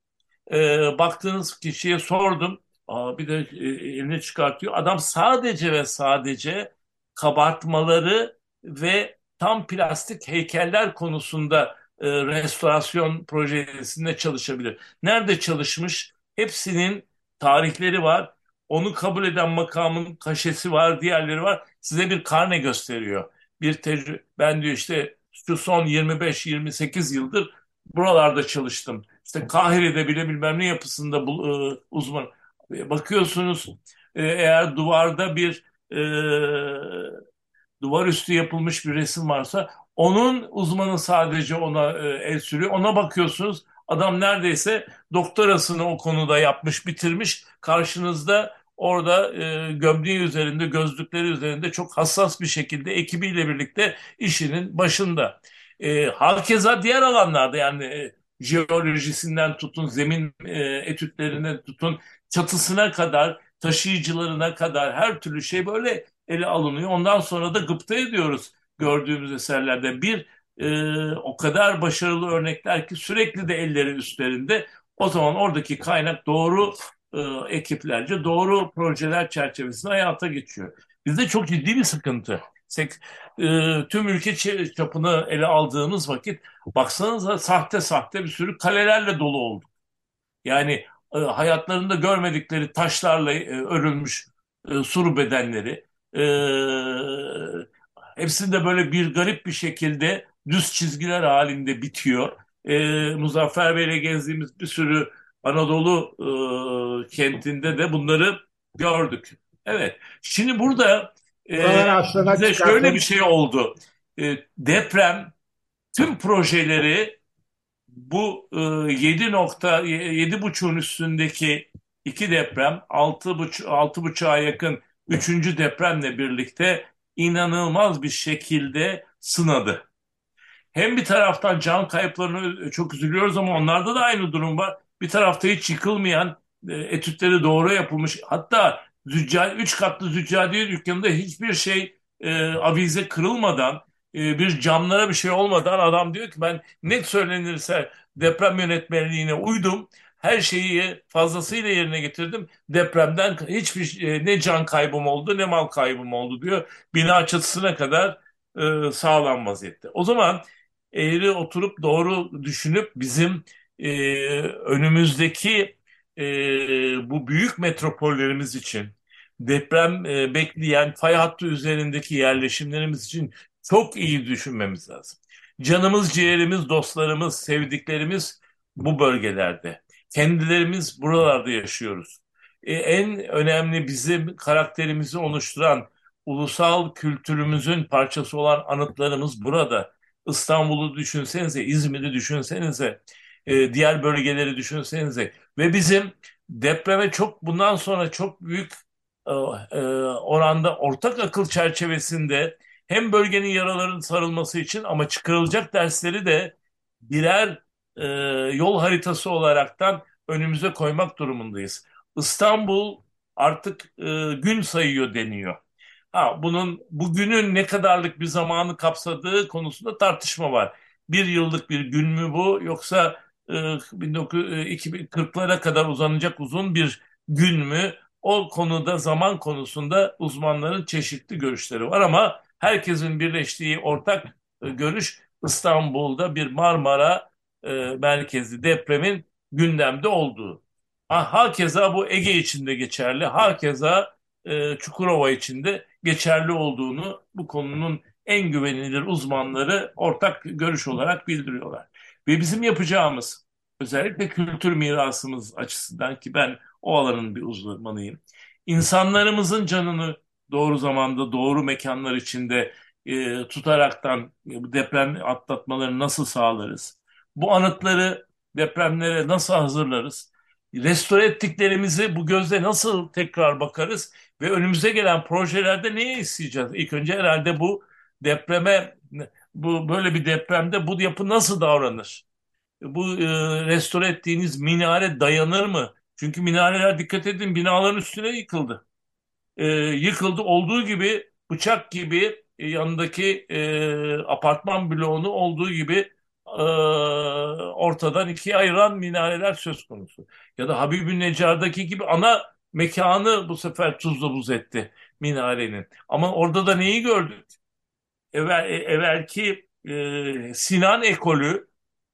C: E, baktığınız kişiye sordum Aa, bir de e, elini çıkartıyor. Adam sadece ve sadece kabartmaları ve tam plastik heykeller konusunda e, restorasyon projesinde çalışabilir. Nerede çalışmış? Hepsinin tarihleri var. Onu kabul eden makamın kaşesi var, diğerleri var. Size bir karne gösteriyor. Bir tecrübe, ben diyor işte şu son 25-28 yıldır buralarda çalıştım. İşte Kahire'de bile bilmem ne yapısında bu, e, uzman. Bakıyorsunuz e, eğer duvarda bir e, duvar üstü yapılmış bir resim varsa onun uzmanı sadece ona e, el sürüyor. Ona bakıyorsunuz adam neredeyse doktorasını o konuda yapmış, bitirmiş. Karşınızda orada e, gömleği üzerinde, gözlükleri üzerinde çok hassas bir şekilde ekibiyle birlikte işinin başında. E, hakeza diğer alanlarda yani e, jeolojisinden tutun, zemin e, etütlerine tutun, çatısına kadar, taşıyıcılarına kadar her türlü şey böyle ele alınıyor. Ondan sonra da gıpta ediyoruz gördüğümüz eserlerde. Bir e, o kadar başarılı örnekler ki sürekli de elleri üstlerinde. O zaman oradaki kaynak doğru e, ekiplerce, doğru projeler çerçevesinde hayata geçiyor. Bizde çok ciddi bir sıkıntı. E, tüm ülke çapını ele aldığımız vakit baksanıza sahte sahte bir sürü kalelerle dolu olduk. Yani e, hayatlarında görmedikleri taşlarla örülmüş e, suru bedenleri, hepsinde böyle bir garip bir şekilde düz çizgiler halinde bitiyor. Muzaffer Bey'le gezdiğimiz bir sürü Anadolu e, kentinde de bunları gördük. Evet. Şimdi burada e, bize şöyle bir şey oldu. E, deprem tüm projeleri bu e, 7 nokta 7.5'un üstündeki iki deprem 6.5 6.5'a yakın üçüncü depremle birlikte inanılmaz bir şekilde sınadı. Hem bir taraftan can kayıplarını çok üzülüyoruz ama onlarda da aynı durum var. Bir tarafta hiç yıkılmayan e, etütleri doğru yapılmış. Hatta zücca, üç katlı züccadiye dükkanında hiçbir şey e, avize kırılmadan e, bir camlara bir şey olmadan adam diyor ki ben net söylenirse deprem yönetmenliğine uydum her şeyi fazlasıyla yerine getirdim. Depremden hiçbir e, ne can kaybım oldu ne mal kaybım oldu diyor. Bina çatısına kadar e, sağlam vaziyette. O zaman eğri oturup doğru düşünüp bizim e, önümüzdeki e, bu büyük metropollerimiz için deprem e, bekleyen fay hattı üzerindeki yerleşimlerimiz için çok iyi düşünmemiz lazım. Canımız, ciğerimiz, dostlarımız, sevdiklerimiz bu bölgelerde. Kendilerimiz buralarda yaşıyoruz. E, en önemli bizim karakterimizi oluşturan ulusal kültürümüzün parçası olan anıtlarımız burada. İstanbul'u düşünsenize, İzmir'i düşünsenize, e, diğer bölgeleri düşünsenize ve bizim depreme çok bundan sonra çok büyük e, e, oranda ortak akıl çerçevesinde hem bölgenin yaralarının sarılması için ama çıkarılacak dersleri de birer e, yol haritası olaraktan önümüze koymak durumundayız. İstanbul artık e, gün sayıyor deniyor. Ha, bunun bugünün ne kadarlık bir zamanı kapsadığı konusunda tartışma var. Bir yıllık bir gün mü bu yoksa 2040'lara e, kadar uzanacak uzun bir gün mü? O konuda zaman konusunda uzmanların çeşitli görüşleri var ama herkesin birleştiği ortak e, görüş İstanbul'da bir Marmara e, merkezli depremin gündemde olduğu. Ha, hakeza bu Ege içinde geçerli, hakeza Çukurova içinde geçerli olduğunu bu konunun en güvenilir uzmanları ortak görüş olarak bildiriyorlar. Ve bizim yapacağımız özellikle kültür mirasımız açısından ki ben o alanın bir uzmanıyım. İnsanlarımızın canını doğru zamanda doğru mekanlar içinde e, tutaraktan e, deprem atlatmalarını nasıl sağlarız? Bu anıtları depremlere nasıl hazırlarız? Restore ettiklerimizi bu gözle nasıl tekrar bakarız? Ve önümüze gelen projelerde neyi isteyeceğiz? İlk önce herhalde bu depreme, bu böyle bir depremde bu yapı nasıl davranır? Bu e, restore ettiğiniz minare dayanır mı? Çünkü minareler dikkat edin binaların üstüne yıkıldı. E, yıkıldı olduğu gibi bıçak gibi e, yanındaki e, apartman bloğunu olduğu gibi e, ortadan ikiye ayıran minareler söz konusu. Ya da Habibü Necar'daki gibi ana mekanı bu sefer tuzla buz etti minarenin. Ama orada da neyi gördük? Evvel, evvelki e, Sinan ekolü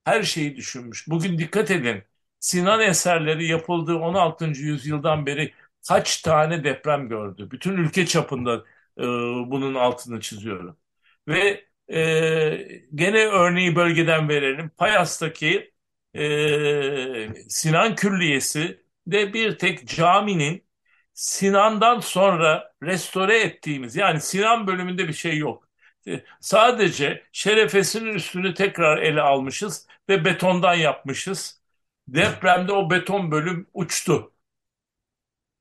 C: her şeyi düşünmüş. Bugün dikkat edin. Sinan eserleri yapıldığı 16. yüzyıldan beri kaç tane deprem gördü? Bütün ülke çapında e, bunun altını çiziyorum. Ve e, gene örneği bölgeden verelim. Payas'taki e, Sinan Külliyesi de bir tek caminin Sinan'dan sonra restore ettiğimiz yani Sinan bölümünde bir şey yok. Sadece şerefesinin üstünü tekrar ele almışız ve betondan yapmışız. Depremde o beton bölüm uçtu.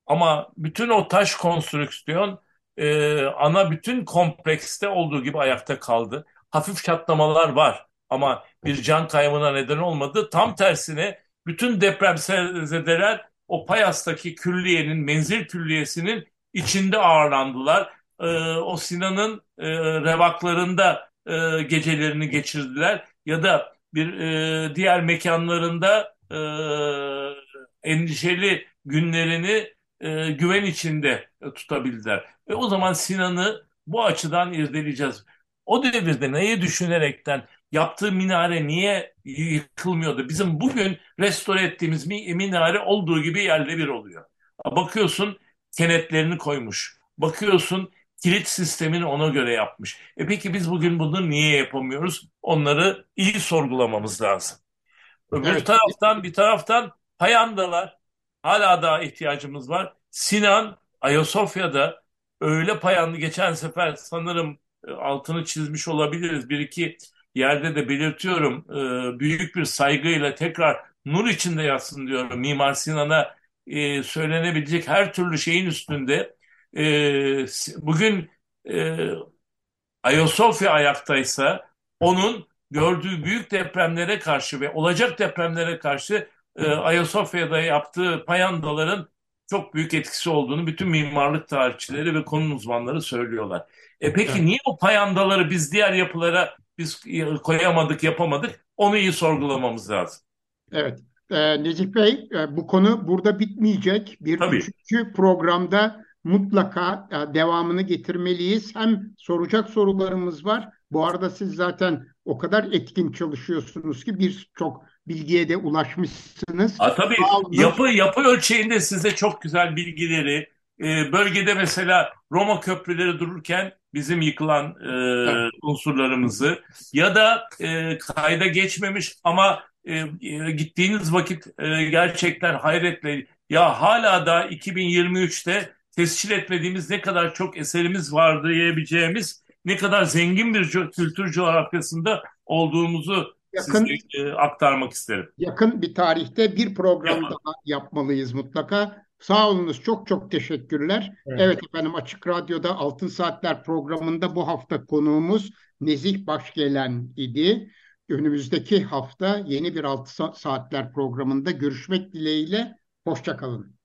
C: Ama bütün o taş konstrüksiyon e, ana bütün komplekste olduğu gibi ayakta kaldı. Hafif çatlamalar var ama bir can kaybına neden olmadı. Tam tersine bütün depremzedeler o Payas'taki külliyenin, menzil külliyesinin içinde ağırlandılar. E, o Sinan'ın e, revaklarında e, gecelerini geçirdiler ya da bir e, diğer mekanlarında e, endişeli günlerini e, güven içinde e, tutabildiler. Ve o zaman Sinan'ı bu açıdan irdeleyeceğiz. O devirde neyi düşünerekten yaptığı minare niye yıkılmıyordu? Bizim bugün restore ettiğimiz minare olduğu gibi yerle bir oluyor. Bakıyorsun kenetlerini koymuş. Bakıyorsun kilit sistemini ona göre yapmış. E peki biz bugün bunu niye yapamıyoruz? Onları iyi sorgulamamız lazım. Öbür evet. taraftan bir taraftan payandalar hala daha ihtiyacımız var. Sinan Ayasofya'da öyle payanlı geçen sefer sanırım e, altını çizmiş olabiliriz. Bir iki yerde de belirtiyorum. E, büyük bir saygıyla tekrar nur içinde yatsın diyorum. Mimar Sinan'a e, söylenebilecek her türlü şeyin üstünde. Bugün Ayasofya ayaktaysa onun gördüğü büyük depremlere karşı ve olacak depremlere karşı Ayasofya'da yaptığı payandaların çok büyük etkisi olduğunu bütün mimarlık tarihçileri ve konu uzmanları söylüyorlar. E peki evet. niye o payandaları biz diğer yapılara biz koyamadık, yapamadık? Onu iyi sorgulamamız lazım.
B: Evet. Ee, Necip Bey, e, bu konu burada bitmeyecek. Bir Tabii. üçüncü programda mutlaka e, devamını getirmeliyiz. Hem soracak sorularımız var. Bu arada siz zaten o kadar etkin çalışıyorsunuz ki birçok bilgiye de ulaşmışsınız.
C: Ha, tabii yapı yapı ölçeğinde size çok güzel bilgileri e, bölgede mesela Roma köprüleri dururken bizim yıkılan e, evet. unsurlarımızı ya da e, kayda geçmemiş ama e, e gittiğiniz vakit e, gerçekten hayretle ya hala da 2023'te tescil etmediğimiz ne kadar çok eserimiz var diyebileceğimiz ne kadar zengin bir kültür coğrafyasında olduğumuzu yakın, size e, aktarmak isterim.
B: Yakın bir tarihte bir program Yapalım. daha yapmalıyız mutlaka. Sağ olunuz. Çok çok teşekkürler. Evet. evet efendim Açık Radyo'da Altın Saatler programında bu hafta konuğumuz Nezih Başgelen idi. Önümüzdeki hafta yeni bir Altın Saatler programında görüşmek dileğiyle. Hoşçakalın.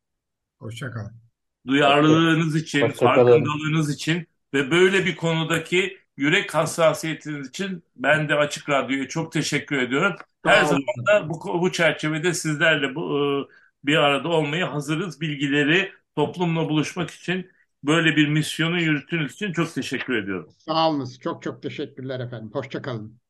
E: Hoşçakalın.
C: Duyarlılığınız için, Hoşça farkındalığınız için ve böyle bir konudaki yürek hassasiyetiniz için ben de Açık Radyo'ya çok teşekkür ediyorum. Her zaman da bu, bu çerçevede sizlerle bu, e, bir arada olmaya hazırız. Bilgileri toplumla buluşmak için böyle bir misyonu yürüttüğünüz için çok teşekkür ediyorum.
B: Sağ olunuz. Çok çok teşekkürler efendim. Hoşçakalın.